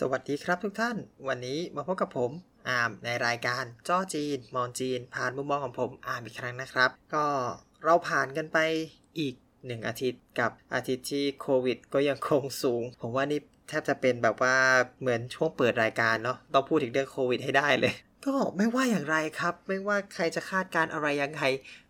สวัสดีครับทุกท่าน วันนี้มาพบกับผมอาร์มในรายการจ้อจีน มองจีน ผ่านมุมมองของผมอาร์มอีกครั้งนะครับ ก็เราผ่านกันไปอีกหนึ่งอาทิตย์กับอาทิตย์ที่โควิด ก็ยังคงสูง ผมว่านี่แทบจะเป็นแบบว่าเหมือนช่วงเปิดรายการเนาะต้องพูดถึงเรื่องโควิดให้ได้เลย ก็ไม่ว่าอย่างไรครับ ไม่ว่าใครจะคาดการอะไรยังไง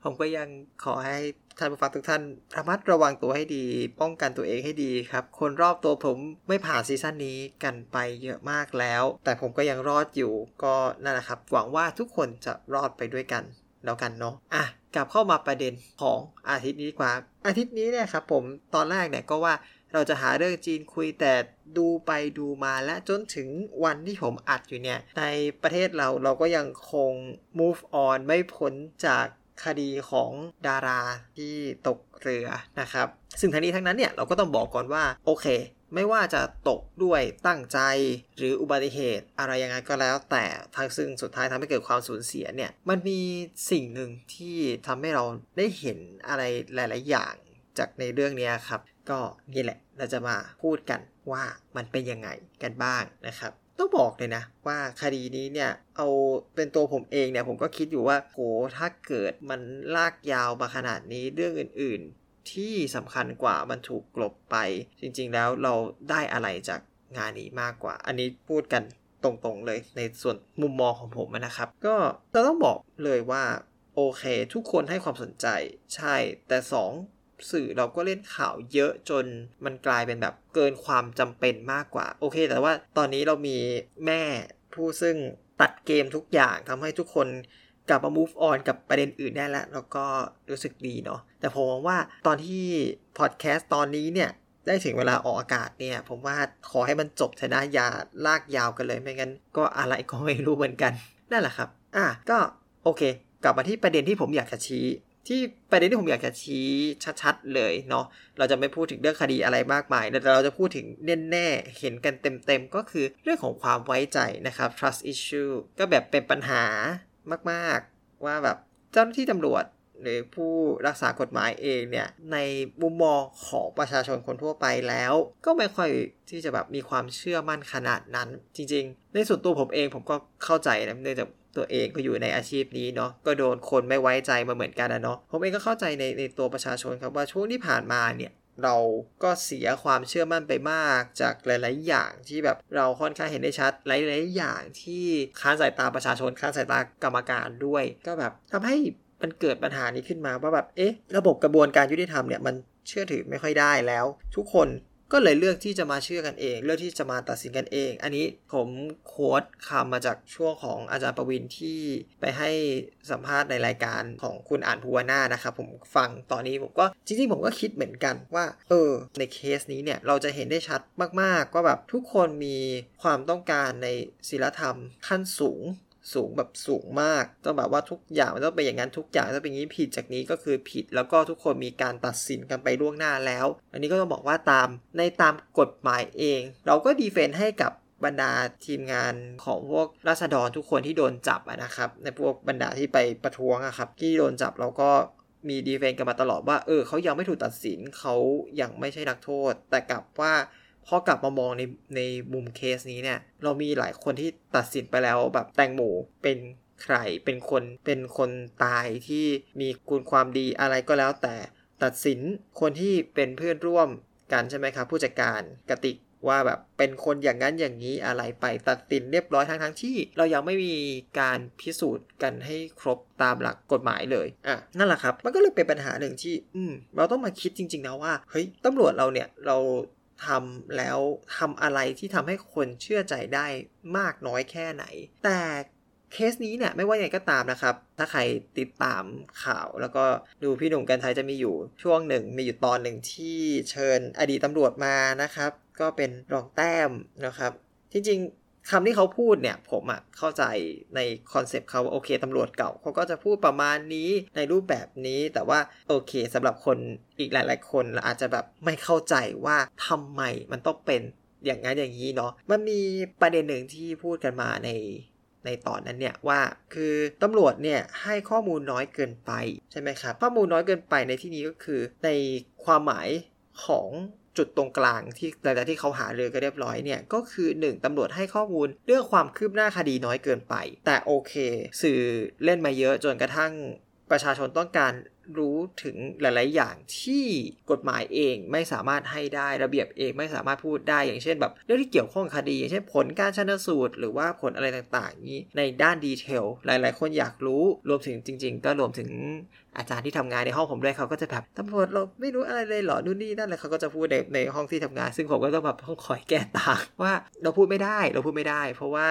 ผมก็ยังขอให้ ท่านผู้ฟังทุกท่านระมัดระวังตัวให้ดี ป้องกันตัวเองให้ดีครับ คนรอบตัวผมไม่ผ่านซีซั่นนี้กันไปเยอะมากแล้ว แต่ผมก็ยังรอดอยู่ก็นั่นแหละครับ หวังว่าทุกคนจะรอดไปด้วยกันแล้วกันเนาะอะกลับเข้ามาประเด็นของอาทิตย์นี้ดีกว่า อาทิตย์นี้เนี่ยครับผมตอนแรกเนี่ยก็ว่าเราจะหาเรื่องจีนคุยแต่ดูไปดูมาและจนถึงวันที่ผมอัดอยู่เนี่ย ในประเทศเราเราก็ยังคง move on ไม่พ้นจาก คดีของดาราที่ตกเรือนะครับ ซึ่งทั้งนี้ทั้งนั้นเนี่ยเราก็ต้องบอกก่อนว่าโอเค ไม่ว่าจะตกด้วยตั้งใจหรืออุบัติเหตุอะไรยังไงก็แล้ว แต่ทางซึ่งสุดท้ายทำให้เกิดความสูญเสียเนี่ยมันมีสิ่งหนึ่งที่ทำให้เราได้เห็นอะไรหลาย ๆ อย่างจากในเรื่องนี้ครับ ก็นี่แหละเราจะมาพูดกันว่ามันเป็นยังไงกันบ้างนะครับ ต้องบอกเลยนะ ว่าคดีนี้เนี่ย เอาเป็นตัวผมเองเนี่ย ผมก็คิดอยู่ว่าโหถ้าเกิดมันลากยาวมาขนาดนี้เรื่องอื่น ๆ ที่สำคัญกว่ามันถูกกลบไป จริง ๆ แล้วเราได้อะไรจากงานนี้มากกว่า อันนี้พูดกันตรงๆเลยในส่วนมุมมองของผมนะครับ ก็เราต้องบอกเลยว่าโอเค ทุกคนให้ความสนใจ ใช่ แต่ 2 สื่อเราก็เล่นข่าวเยอะจนมันกลายเป็นแบบเกินความจำเป็นมากกว่า โอเค แต่ว่าตอนนี้เรามีแม่ผู้ซึ่งตัดเกมทุกอย่างทำให้ทุกคนกลับมา move on กับประเด็นอื่นได้แล้วแล้วก็รู้สึกดีเนาะแต่ผมมองว่าตอนที่พอดแคสต์ตอนนี้เนี่ยได้ถึงเวลาออกอากาศเนี่ย ผมว่าขอให้มันจบเถอะนะยาลากยาวกันเลยไม่งั้น ก็อะไรก็ไม่รู้เหมือนกัน นั่นแหละครับ อะก็โอเค กลับมาที่ประเด็นที่ผมอยากจะชี้ ที่ประเด็นที่ผมอยากจะชี้ชัดๆเลยเนาะเราจะไม่พูดถึงเรื่องคดีอะไรมากมายแต่เราจะพูดถึงแน่ๆเห็นกันเต็มๆ ก็คือเรื่องของความไว้ใจนะครับ trust issue ก็แบบเป็นปัญหามากๆ ว่าแบบเจ้าหน้าที่ตำรวจหรือผู้รักษากฎหมายเองเนี่ย ในมุมมองของประชาชนคนทั่วไปแล้ว ก็ไม่ค่อยที่จะแบบมีความเชื่อมั่นขนาดนั้น จริง ๆ ในส่วนตัวผมเองผมก็เข้าใจนะเนื่องจาก ตัวเองก็อยู่ในอาชีพนี้เนาะก็โดนคนไม่ไว้ใจมาเหมือนกันนะเนาะผมเองก็เข้าใจในในตัวประชาชนครับว่าช่วงที่ผ่านมาเนี่ยเราก็เสียความเชื่อมั่นไปมากจากหลาย ๆ อย่างที่แบบเราค่อนข้างเห็นได้ชัด หลาย ๆ อย่างที่ค้านสายตาประชาชนค้านสายตากรรมการด้วย ก็แบบทำให้มันเกิดปัญหานี้ขึ้นมาว่าแบบเอ๊ะ ระบบกระบวนการยุติธรรมเนี่ยมันเชื่อถือไม่ค่อยได้แล้ว ทุกคน ก็เลยเลือกที่จะมาเชื่อกันเอง เลือกที่จะมาตัดสินกันเอง อันนี้ผมโค้ดคำมาจากช่วงของอาจารย์ประวินที่ไปให้สัมภาษณ์ในรายการของคุณอ่านภูวนานะครับผมฟังตอนนี้ผมก็จริงๆผมก็คิดเหมือนกันว่า เออ ในเคสนี้เนี่ยเราจะเห็นได้ชัดมากๆว่าแบบทุกคนมีความต้องการในศีลธรรมขั้นสูง สูงแบบสูงมาก ต้องแบบว่าทุกอย่างมันต้องเป็นอย่างนั้นทุกอย่างถ้าเป็นอย่างนี้ผิดจากนี้ก็คือผิด แล้วก็ทุกคนมีการตัดสินกันไปล่วงหน้าแล้ว อันนี้ก็ต้องบอกว่าตามในตามกฎหมายเอง เราก็ดีเฟนต์ให้กับบรรดาทีมงานของพวกราษฎรทุกคนที่โดนจับนะครับ ในพวกบรรดาที่ไปประท้วงอะครับ ที่โดนจับเราก็มีดีเฟนต์กันมาตลอดว่าเออเขายังไม่ถูกตัดสินเขายังไม่ใช่นักโทษ แต่กลับว่า พอกลับมามองในในมุมเคสนี้เนี่ย เรามีหลายคนที่ตัดสินไปแล้วแบบแตงโมเป็นใครเป็นคนเป็นคนตายที่มีคุณความดีอะไรก็แล้วแต่ตัดสินคนที่เป็นเพื่อนร่วมกันใช่ไหมครับ ผู้จัดการกติกว่าแบบเป็นคนอย่างนั้นอย่างนี้อะไรไปตัดสินเรียบร้อยทั้งทั้งที่ เรายังไม่มีการพิสูจน์กันให้ครบตามหลักกฎหมายเลยอะนั่นแหละครับ มันก็เลยเป็นปัญหาหนึ่งที่ อืม เราต้องมาคิดจริง ๆ นะว่าเฮ้ยตำรวจเราเนี่ยเรา ทำแล้วทำอะไรที่ทำให้คนเชื่อใจได้มากน้อยแค่ไหน แต่เคสนี้เนี่ยไม่ว่าอย่างก็ตามนะครับ ถ้าใครติดตามข่าว แล้วก็ดูพี่หนุ่มกันไทยจะมีอยู่ช่วงหนึ่ง มีอยู่ตอนหนึ่งที่เชิญอดีตตำรวจมานะครับ ก็เป็นรองแต้มนะครับ จริง คำที่เขาพูดเนี่ยผมอะเข้าใจในคอนเซปต์เขาโอเคตำรวจเก่าเขาก็จะพูดประมาณนี้ในรูปแบบนี้ แต่ว่าโอเคสำหรับคนอีกหลาย ๆ คนอาจจะแบบไม่เข้าใจว่าทำไมมันต้องเป็นอย่างนั้นอย่างนี้เนาะมันมีประเด็นหนึ่งที่พูดกันมาในในตอนนั้นเนี่ยว่าคือตำรวจเนี่ยให้ข้อมูลน้อยเกินไปใช่ไหมครับข้อมูลน้อยเกินไปในที่นี้ก็คือในความหมายของ จุดตรงกลางที่หลังจากที่เขาหาเรือก็เรียบร้อยเนี่ยก็คือ 1ตำรวจให้ข้อมูลเรื่องความคืบหน้าคดีน้อยเกินไป แต่โอเค สื่อเล่นมาเยอะจนกระทั่งประชาชนต้องการ รู้ถึงหลาย ๆ อย่างที่กฎหมายเองไม่สามารถให้ได้ระเบียบเองไม่สามารถพูดได้อย่างเช่นแบบเรื่องที่เกี่ยวข้องคดี อย่างเช่นผลการชันสูตร หรือว่าผลอะไรต่าง ๆ นี้ในด้านดีเทลหลาย ๆ คนอยากรู้รวมถึงจริง ๆ ก็รวมถึงอาจารย์ที่ทำงานในห้องผมด้วยเขาก็จะแบบตำรวจเราไม่รู้อะไรเลยเหรอนู่นนี่นั่นเลยเขาก็จะพูดในในห้องที่ทำงาน ซึ่งผมก็ต้องแบบต้องคอยแก้ต่างว่าเราพูดไม่ได้เราพูดไม่ได้ เพราะว่า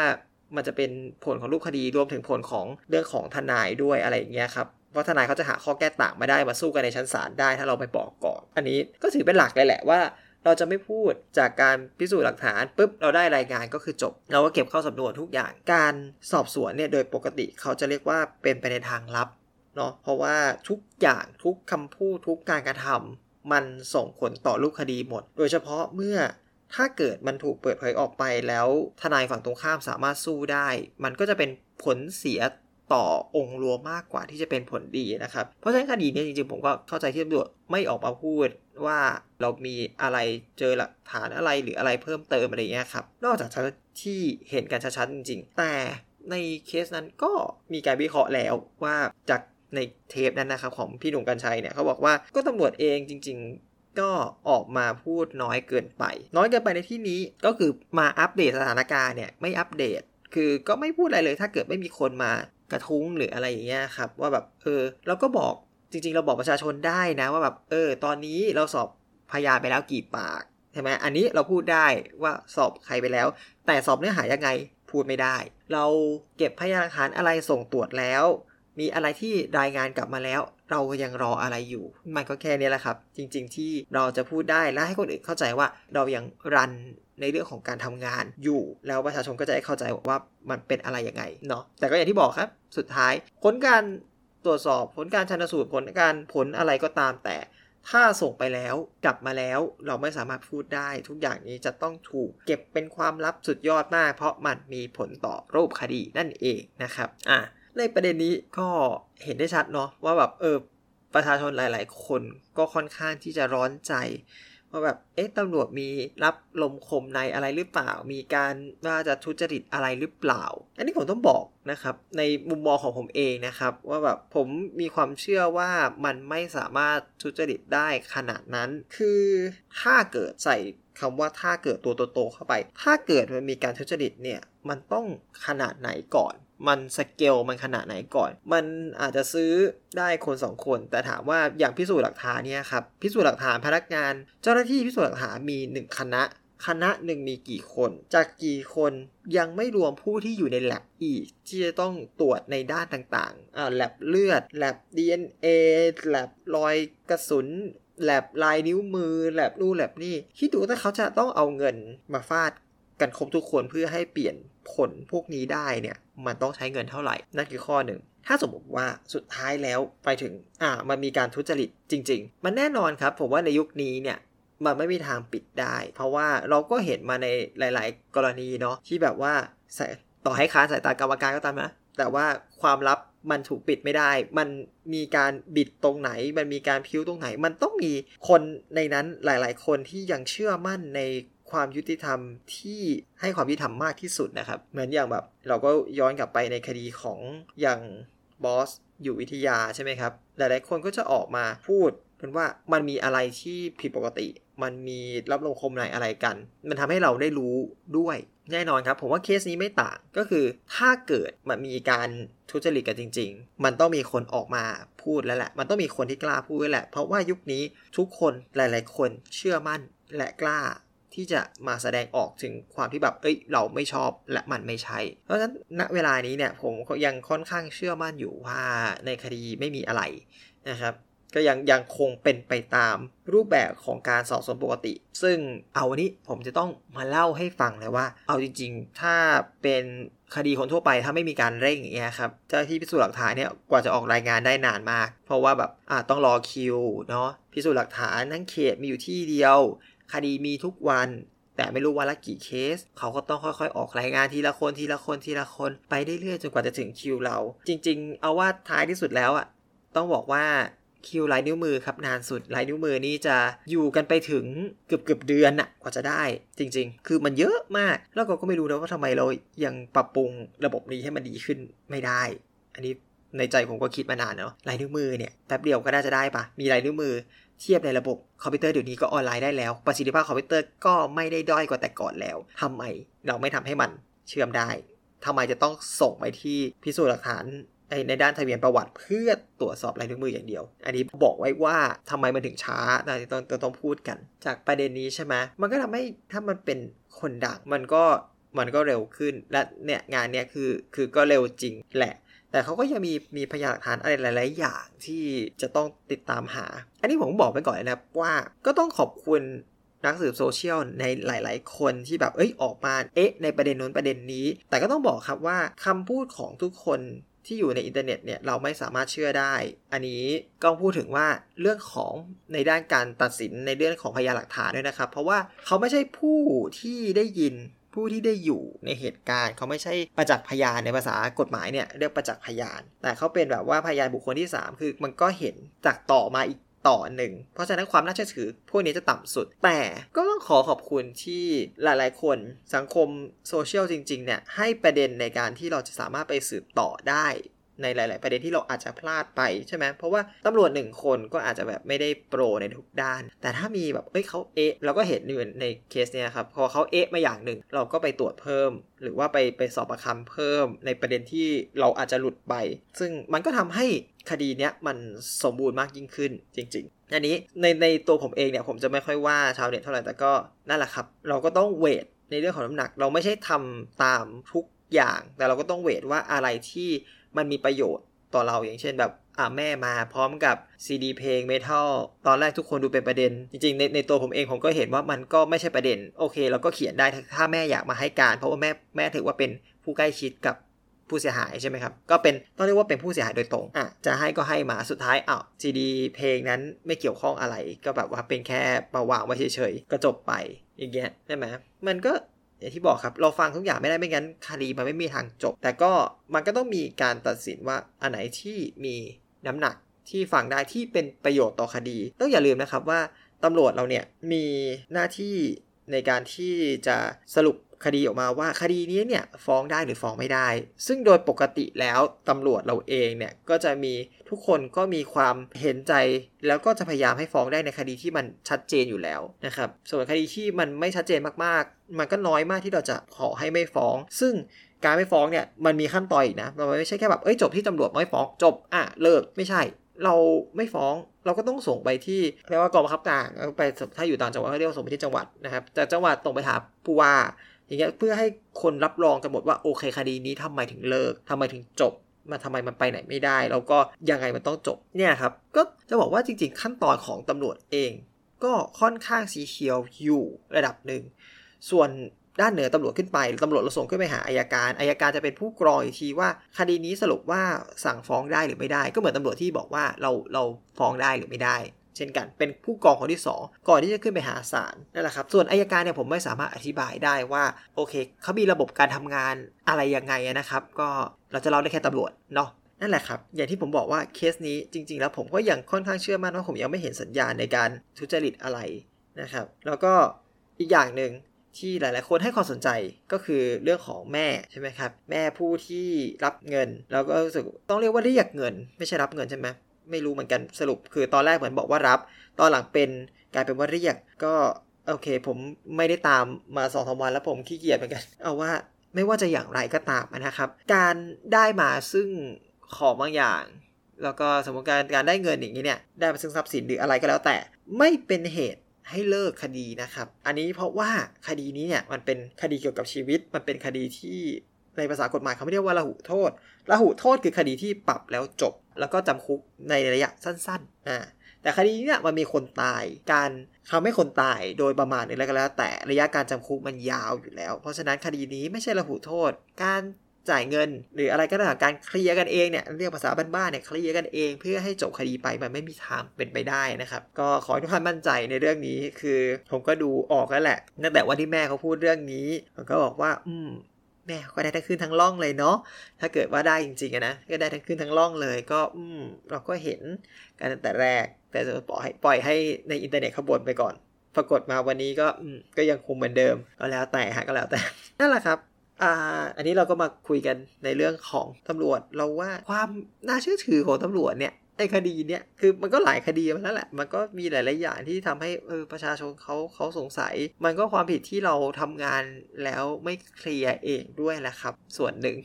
มันจะเป็นผลของรูปคดีรวมถึงผลของเรื่องของทนายด้วยอะไรอย่างเงี้ยครับ เพราะทนายเขาจะหาข้อแก้ต่างไมาได้มาสู้กันในชั้นศาลได้ถ้าเราไปบอกก่อน อันนี้ก็ถือเป็นหลักเลยแหละว่า เราจะไม่พูดจากการพิสูจน์หลักฐานปุ๊บเราได้รายงานก็คือจบ เราก็เก็บเข้าสำนวนทุกอย่างการสอบสวนเนี่ยโดยปกติเขาจะเรียกว่าเป็นไปในทางลับเนาะเพราะว่าทุกอย่างทุกคำพูดทุกการกระทำมันส่งผลต่อรูปคดีหมด โดยเฉพาะเมื่อถ้าเกิดมันถูกเปิดเผยออกไปแล้วทนายฝั่งตรงข้ามสามารถสู้ได้ มันก็จะเป็นผลเสีย ต่อองค์รวมมากกว่าที่จะเป็นผลดีนะครับ เพราะฉะนั้นคดีนี้จริงๆ ผมก็เข้าใจที่ตำรวจไม่ออกมาพูดว่าเรามีอะไรเจอหลักฐานอะไรหรืออะไรเพิ่มเติมอะไรเงี้ยครับนอกจากที่เห็นกันชัดๆจริงๆ แต่ในเคสนั้นก็มีการวิเคราะห์แล้วว่าจากในเทปนั้นนะครับของพี่หนุ่มกัญชัยเนี่ยเขาบอกว่าก็ตำรวจเองจริง ๆ ก็ออกมาพูดน้อยเกินไป น้อยเกินไปในที่นี้ก็คือมาอัปเดตสถานการณ์เนี่ยไม่อัปเดต คือก็ไม่พูดอะไรเลยถ้าเกิดไม่มีคนมา กระทุ้งหรืออะไรอย่างเงี้ยครับ ว่าแบบเออเราก็บอกจริง ๆ เราบอกประชาชนได้นะว่าแบบเออ ตอนนี้เราสอบพยานไปแล้วกี่ปากใช่ไหมอันนี้เราพูดได้ว่าสอบใครไปแล้ว แต่สอบเนื้อหายังไงพูดไม่ได้ เราเก็บพยานหลักฐานอะไรส่งตรวจแล้ว มีอะไรที่รายงานกลับมาแล้ว เรายังรออะไรอยู่ มันก็แค่นี้แหละครับ จริง ๆ ที่เราจะพูดได้และให้คนอื่นเข้าใจว่าเรายังรัน ในเรื่องของการทำงานอยู่ แล้วประชาชนก็จะได้เข้าใจว่ามันเป็นอะไรยังไงเนาะแต่ก็อย่างที่บอกครับ สุดท้ายผลการตรวจสอบผลการชันสูตรผลการผลอะไรก็ตามแต่ ถ้าส่งไปแล้วกลับมาแล้วเราไม่สามารถพูดได้ ทุกอย่างนี้จะต้องถูกเก็บเป็นความลับสุดยอดมาก เพราะมันมีผลต่อรูปคดีนั่นเองนะครับอะในประเด็นนี้ก็เห็นได้ชัดเนาะว่าแบบเออประชาชนหลาย ๆ คนก็ค่อนข้างที่จะร้อนใจ ว่าแบบ เอ๊ะตำรวจมีรับลมคมในอะไรหรือเปล่า มีการว่าจะทุจริตอะไรหรือเปล่า อันนี้ผมต้องบอกนะครับ ในมุมมองของผมเองนะครับ ว่าแบบผมมีความเชื่อว่ามันไม่สามารถทุจริตได้ขนาดนั้น คือถ้าเกิดใส่คำว่าถ้าเกิดตัวโตๆเข้าไป ถ้าเกิดมันมีการทุจริตเนี่ย มันต้องขนาดไหนก่อน มันสเกลมันขนาดไหนก่อน มันอาจจะซื้อได้คนสองคน แต่ถามว่าอย่างพิสูจน์หลักฐานเนี่ยครับพิสูจน์หลักฐานพนักงาน เจ้าหน้าที่พิสูจน์หลักฐานมี 1 คณะ คณะหนึ่งมีกี่คน จากกี่คนยังไม่รวมผู้ที่อยู่ในแลบอีก ที่จะต้องตรวจในด้านต่างๆอ่าแลบเลือดแลบ DNA แลบรอยกระสุนแลบลายนิ้วมือแลบนู่นแลบนี่คิดดูถ้าเขาจะต้องเอาเงินมาฟาด กันครบทุกคนเพื่อให้เปลี่ยนผลพวกนี้ได้เนี่ย มันต้องใช้เงินเท่าไหร่ นั่นคือข้อหนึ่ง ถ้าสมมติว่าสุดท้ายแล้วไปถึง อ่า มันมีการทุจริตจริง ๆ มันแน่นอนครับ ผมว่าในยุคนี้เนี่ยมันไม่มีทางปิดได้ เพราะว่าเราก็เห็นมาในหลาย ๆ กรณีเนาะที่แบบว่าต่อให้ค้านสายตากรรมการก็ตามนะแต่ว่าความลับมันถูกปิดไม่ได้ มันมีการบิดตรงไหน มันมีการพิ้วตรงไหน มันต้องมีคนในนั้นหลาย ๆ คนที่ยังเชื่อมั่นใน ความยุติธรรมที่ให้ความยุติธรรมมากที่สุดนะครับ เหมือนอย่างแบบเราก็ย้อนกลับไปในคดีของอย่างบอสอยู่วิทยาใช่ไหมครับ หลายๆคนก็จะออกมาพูดเป็นว่ามันมีอะไรที่ผิดปกติ มันมีรับลงคมในอะไรกัน มันทำให้เราได้รู้ด้วยแน่นอนครับ ผมว่าเคสนี้ไม่ต่างก็คือถ้าเกิดมันมีการทุจริตกันจริง ๆ มันต้องมีคนออกมาพูดแล้วแหละ มันต้องมีคนที่กล้าพูดแหละ เพราะว่ายุคนี้ทุกคนหลาย ๆ คนเชื่อมั่นและกล้า ที่จะมาแสดงออกถึงความที่แบบเอ้ยเราไม่ชอบและมันไม่ใช่ เพราะฉะนั้นณเวลานี้เนี่ยผมยังค่อนข้างเชื่อมั่นอยู่ว่าในคดีไม่มีอะไรนะครับก็ยังยังคงเป็นไปตามรูปแบบของการสอบสวนปกติ ซึ่งเอาวันนี้ผมจะต้องมาเล่าให้ฟังเลยว่า เอาจริง ๆ ถ้าเป็นคดีคนทั่วไปถ้าไม่มีการเร่งอย่างเงี้ยครับเจ้าที่พิสูจน์หลักฐานเนี่ยกว่าจะออกรายงานได้นานมาก เพราะว่าแบบอ่าต้องรอคิวเนาะพิสูจน์หลักฐานทั้งเขตมีอยู่ที่เดียว คดีมีทุกวัน แต่ไม่รู้วันละกี่เคส เขาก็ต้องค่อยๆ ออกรายงานทีละคนทีละคนทีละคนไปเรื่อยๆจนกว่าจะถึงคิวเรา จริง ๆ เอาว่าท้ายที่สุดแล้วอะต้องบอกว่าคิวลายนิ้วมือครับนานสุดลายนิ้วมือนี่จะอยู่กันไปถึงเกือบเกือบเดือนน่ะกว่าจะได้ จริง ๆ คือมันเยอะมาก แล้วก็ก็ไม่รู้นะว่าทำไมเรายังปรับปรุงระบบนี้ให้มันดีขึ้นไม่ได้ อันนี้ในใจผมก็คิดมานานเนาะลายนิ้วมือเนี่ยแป๊บเดียวก็น่าจะได้ปะมีลายนิ้วมือ เทียบในระบบคอมพิวเตอร์เดี๋ยวนี้ก็ออนไลน์ได้แล้ว ประสิทธิภาพคอมพิวเตอร์ก็ไม่ได้ด้อยกว่าแต่ก่อนแล้วทำไมเราไม่ทำให้มันเชื่อมได้ทำไมจะต้องส่งไปที่พิสูจน์หลักฐานในด้านทะเบียนประวัติเพื่อตรวจสอบลายนิ้วมืออย่างเดียว อันนี้บอกไว้ว่าทำไมมันถึงช้าต้องต้องต้องพูดกัน จากประเด็นนี้ใช่ไหมมันก็ทำให้ถ้ามันเป็นคนดังมันก็มันก็เร็วขึ้นและเนี่ยงานเนี้ยคือคือก็เร็วจริงแหละ แต่เขาก็ยังมีมีพยานหลักฐานอะไรหลาย ๆ อย่างที่จะต้องติดตามหา อันนี้ผมบอกไปก่อนนะว่าก็ต้องขอบคุณนักสืบโซเชียลในหลาย ๆ คนที่แบบเอ้ยออกมาเอ๊ะในประเด็นนู้นประเด็นนี้ แต่ก็ต้องบอกครับว่าคำพูดของทุกคนที่อยู่ในอินเทอร์เน็ตเนี่ยเราไม่สามารถเชื่อได้ อันนี้ก็พูดถึงว่าเรื่องของในด้านการตัดสินในเรื่องของพยานหลักฐานด้วยนะครับ เพราะว่าเขาไม่ใช่ผู้ที่ได้ยิน ผู้ที่ได้อยู่ในเหตุการณ์เขาไม่ใช่ประจักษ์พยานในภาษากฎหมายเนี่ยเรียกประจักษ์พยาน แต่เขาเป็นแบบว่าพยานบุคคลที่ 3 คือมันก็เห็นจากต่อมาอีกต่อหนึ่ง เพราะฉะนั้นความน่าเชื่อถือพวกนี้จะต่ำสุด แต่ก็ต้องขอขอบคุณที่หลายๆ คนสังคมโซเชียลจริง ๆ เนี่ย ให้ประเด็นในการที่เราจะสามารถไปสืบต่อได้ ในหลาย ๆ ประเด็นที่เราอาจจะพลาดไปใช่ไหมเพราะว่าตำรวจหนึ่งคนก็อาจจะแบบไม่ได้โปรในทุกด้าน แต่ถ้ามีแบบเอ้ยเขาเอะเราก็เห็นอยู่ในเคสเนี้ยครับพอเขาเอะมาอย่างหนึ่ง เราก็ไปตรวจเพิ่ม หรือว่าไปไปสอบประคำเพิ่ม ในประเด็นที่เราอาจจะหลุดไป ซึ่งมันก็ทำให้คดีเนี้ยมันสมบูรณ์มากยิ่งขึ้นจริง ๆ อันนี้ในในตัวผมเองเนี่ยผมจะไม่ค่อยว่าชาวเน็ตเท่าไหร่แต่ก็นั่นแหละครับ เราก็ต้องเวทในเรื่องของน้ำหนัก เราไม่ใช่ทำตามทุกอย่าง แต่เราก็ต้องเวทว่าอะไรที่ มันมีประโยชน์ต่อเราอย่างเช่นแบบอ่าแม่มาพร้อมกับซีดีเพลงเมทัลตอนแรกทุกคนดูเป็นประเด็น จริงๆ ในในตัวผมเองผมก็เห็นว่ามันก็ไม่ใช่ประเด็น โอเคเราก็เขียนได้ถ้าแม่อยากมาให้การ เพราะว่าแม่แม่ถือว่าเป็นผู้ใกล้ชิดกับผู้เสียหายใช่ไหมครับ ก็เป็นต้องเรียกว่าเป็นผู้เสียหายโดยตรงอะจะให้ก็ให้มาสุดท้ายอ้าวซีดีเพลงนั้นไม่เกี่ยวข้องอะไร ก็แบบว่าเป็นแค่ประวางไว้เฉยๆก็จบไปอย่างเงี้ยใช่ไหมมันก็ อย่างที่บอกครับ เราฟังทุกอย่างไม่ได้ไม่งั้นคดีมันไม่มีทางจบ แต่ก็มันก็ต้องมีการตัดสินว่าอันไหนที่มีน้ำหนักที่ฟังได้ที่เป็นประโยชน์ต่อคดี ต้องอย่าลืมนะครับว่าตำรวจเราเนี่ยมีหน้าที่ในการที่จะสรุป คดีออกมาว่าคดีนี้เนี่ยฟ้องได้หรือฟ้องไม่ได้ ซึ่งโดยปกติแล้วตำรวจเราเองเนี่ยก็จะมีทุกคนก็มีความเห็นใจ แล้วก็จะพยายามให้ฟ้องได้ในคดีที่มันชัดเจนอยู่แล้วนะครับส่วนคดีที่มันไม่ชัดเจนมากๆ มันก็น้อยมากที่เราจะขอให้ไม่ฟ้อง ซึ่งการไม่ฟ้องเนี่ยมันมีขั้นตอนอีกนะมันไม่ใช่แค่แบบเอ้ยจบที่ตำรวจไม่ฟ้องจบอะเลิกไม่ใช่ เราไม่ฟ้องเราก็ต้องส่งไปที่เรียกว่ากองบังคับการไปถ้าอยู่ต่างจังหวัดก็เรียกว่าส่งไปที่จังหวัดนะครับจากจังหวัดตรงไปหาผู้ว่า อย่างเงี้ยเพื่อให้คนรับรองกันหมดว่าโอเคคดีนี้ทำไมถึงเลิกทำไมถึงจบมาทำไมมันไปไหนไม่ได้ แล้วก็ยังไงมันต้องจบเนี่ยครับ ก็จะบอกว่าจริง ๆ ขั้นตอนของตำรวจเอง ก็ค่อนข้างสีเขียวอยู่ระดับหนึ่งส่วนด้านเหนือตำรวจขึ้นไปตำรวจเราส่งขึ้นไปหาอายการอายการจะเป็นผู้กรองอีกทีว่า คดีนี้สรุปว่าสั่งฟ้องได้หรือไม่ได้ ก็เหมือนตำรวจที่บอกว่าเราเราฟ้องได้หรือไม่ได้ เช่นกันเป็นผู้กองคนที่ 2 ก่อนที่จะขึ้นไปหาศาลนั่นแหละครับ ส่วนอายการเนี่ยผมไม่สามารถอธิบายได้ว่าโอเคเขามีระบบการทำงานอะไรยังไงนะครับ ก็เราจะเล่าได้แค่ตำรวจเนาะนั่นแหละครับ อย่างที่ผมบอกว่าเคสนี้จริง ๆ แล้วผมก็ยังค่อนข้างเชื่อมั่นว่าผมยังไม่เห็นสัญญาณในการทุจริตอะไรนะครับ แล้วก็อีกอย่างหนึ่งที่หลาย ๆ คนให้ความสนใจก็คือเรื่องของแม่ใช่ไหมครับ แม่ผู้ที่รับเงิน แล้วก็รู้สึกต้องเรียกว่าเรียกเงิน ไม่ใช่รับเงินใช่ไหม ไม่รู้เหมือนกันสรุป คือตอนแรกเหมือนบอกว่ารับ ตอนหลังเป็นกลายเป็นว่าเรียก ก็โอเค ผมไม่ได้ตามมาสองสวันแล้วผมขี้เกียจเหมือนกัน เอาว่าไม่ว่าจะอย่างไรก็ตามนะครับ การได้มาซึ่งของบางอย่าง แล้วก็สมมติการการได้เงินอย่างนี้เนี่ย ได้มาซึ่งทรัพย์สินหรืออะไรก็แล้วแต่ ไม่เป็นเหตุให้เลิกคดีนะครับ อันนี้เพราะว่าคดีนี้เนี่ยมันเป็นคดีเกี่ยวกับชีวิต มันเป็นคดีที่ ในภาษากฎหมายเขาไม่เรียกว่าระหุโทษระหุโทษคือคดีที่ปรับแล้วจบ แล้วก็จำคุกในระยะสั้นๆอ่าแต่คดีนี้เนี่ยมันมีคนตายการทำให้คนตายโดยประมาณนี้แล้วก็แล้ว แต่ระยะการจำคุกมันยาวอยู่แล้ว เพราะฉะนั้นคดีนี้ไม่ใช่ระหุโทษ การจ่ายเงิน หรืออะไรก็ตามการเคลียร์กันเองเนี่ยเรียกภาษาบ้านๆเนี่ยเคลียร์กันเอง เพื่อให้จบคดีไปมันไม่มีทางเป็นไปได้นะครับก็ขอให้ทุกท่านมั่นใจในเรื่องนี้คือผมก็ดูออกแล้วแหละตั้งแต่วันที่แม่เขาพูดเรื่องนี้ผมก็บอกว่า อืม แม่ก็ได้ทั้งขึ้นทั้งล่องเลยเนาะถ้าเกิดว่าได้จริงๆนะก็ได้ทั้งขึ้นทั้งล่องเลย ก็อืมเราก็เห็นกันตั้งแต่แรก แต่จะปล่อยปล่อยให้ในอินเทอร์เน็ตขบ่นไปก่อน ปรากฏมาวันนี้ก็อืมก็ยังคงเหมือนเดิมก็แล้วแต่ฮะก็แล้วแต่นั่นแหละครับอ่าอันนี้เราก็มาคุยกันในเรื่องของตำรวจเราว่าความน่าเชื่อถือของตำรวจเนี่ย ไอ้คดีเนี้ยคือมันก็หลายคดีมาแล้วแหละ มันก็มีหลาย ๆ อย่างที่ทำให้เออประชาชนเขาเขาสงสัย มันก็ความผิดที่เราทำงานแล้วไม่เคลียร์เองด้วยแหละครับ ส่วนหนึ่ง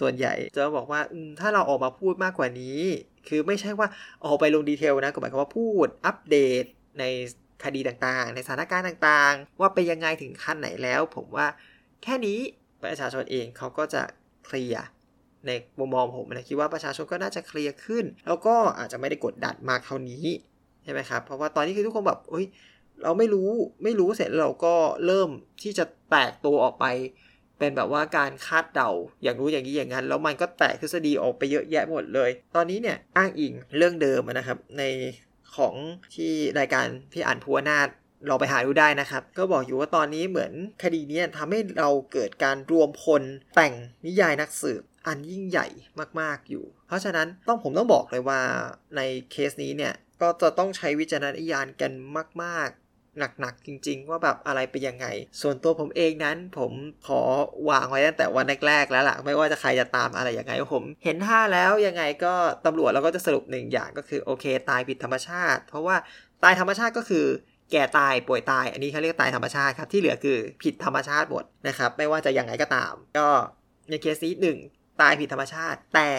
ส่วนใหญ่จะบอกว่าถ้าเราออกมาพูดมากกว่านี้ คือไม่ใช่ว่าออกไปลงดีเทลนะก็หมายความว่าพูดอัปเดตในคดีต่างๆ ในสถานการณ์ต่างๆ ว่าไปยังไงถึงขั้นไหนแล้ว ผมว่าแค่นี้ประชาชนเองเขาก็จะเคลียร์ ในมุมมองผมนะคิดว่าประชาชนก็น่าจะเคลียร์ขึ้น แล้วก็อาจจะไม่ได้กดดันมากเท่านี้ใช่ไหมครับเพราะว่าตอนนี้คือทุกคนแบบเฮ้ยเราไม่รู้ไม่รู้เสร็จเราก็เริ่มที่จะแตกตัวออกไป เป็นแบบว่าการคาดเดาอย่างรู้อย่างนี้อย่างนั้น แล้วมันก็แตกทฤษฎีออกไปเยอะแยะหมดเลย ตอนนี้เนี่ยอ้างอิงเรื่องเดิมนะครับ ในของที่รายการพี่อ่านพัวนาฏเราไปหาดูได้นะครับ ก็บอกอยู่ว่าตอนนี้เหมือนคดีนี้ทำให้เราเกิดการรวมพลแต่งนิยายนักสืบ อันยิ่งใหญ่มากๆอยู่ เพราะฉะนั้นต้องผมต้องบอกเลยว่าในเคสนี้เนี่ย ก็จะต้องใช้วิจารณญาณกันมาก ๆ หนักๆจริง ๆ ว่าแบบอะไรเป็นยังไง ส่วนตัวผมเองนั้น ผมขอวางไว้ตั้งแต่วันแรกๆแล้วล่ะ ไม่ว่าจะใครจะตามอะไรยังไงผมเห็นท่าแล้วยังไงก็ตำรวจเราก็จะสรุปหนึ่งอย่างก็คือโอเค ตายผิดธรรมชาติ เพราะว่าตายธรรมชาติก็คือแก่ตายป่วยตายอันนี้เขาเรียกตายธรรมชาติครับที่เหลือคือผิดธรรมชาติหมดนะครับไม่ว่าจะยังไงก็ตาม ก็ในเคสนี้หนึ่ง ตายผิดธรรมชาติ แต่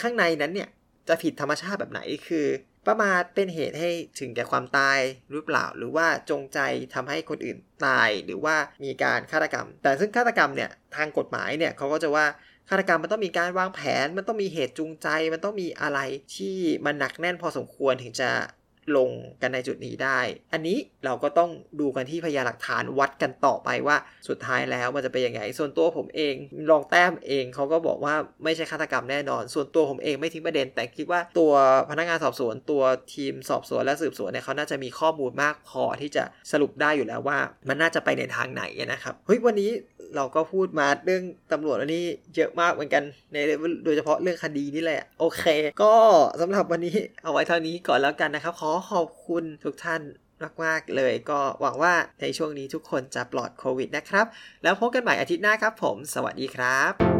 ข้างในนั้นเนี่ยจะผิดธรรมชาติแบบไหนคือ ประมาทเป็นเหตุให้ถึงแก่ความตายหรือเปล่า หรือว่าจงใจทำให้คนอื่นตายหรือว่ามีการฆาตกรรม แต่ซึ่งฆาตกรรมเนี่ยทางกฎหมายเนี่ยเขาก็จะว่าฆาตกรรมมันต้องมีการวางแผน มันต้องมีเหตุจูงใจ มันต้องมีอะไรที่มันหนักแน่นพอสมควรถึงจะ ลงกันในจุดนี้ได้ อันนี้เราก็ต้องดูกันที่พยานหลักฐานวัดกันต่อไปว่าสุดท้ายแล้วมันจะเป็นยังไง ส่วนตัวผมเองลองแต้มเองเขาก็บอกว่าไม่ใช่ฆาตกรรมแน่นอน ส่วนตัวผมเองไม่ทิ้งประเด็น แต่คิดว่าตัวพนักงานสอบสวน ตัวทีมสอบสวนและสืบสวนเนี่ยเขาน่าจะมีข้อมูลมากพอที่จะสรุปได้อยู่แล้วว่า มันน่าจะไปในทางไหนนะครับเฮ้ยวันนี้เราก็พูดมาเรื่องตำรวจอันนี้เยอะมากเหมือนกันในโดยเฉพาะเรื่องคดีนี่แหละ โอเค ก็สำหรับวันนี้เอาไว้เท่านี้ก่อนแล้วกันนะครับขอขอบคุณทุกท่านมากๆเลยก็หวังว่าในช่วงนี้ทุกคนจะปลอดโควิดนะครับ แล้วพบกันใหม่อาทิตย์หน้าครับผม สวัสดีครับ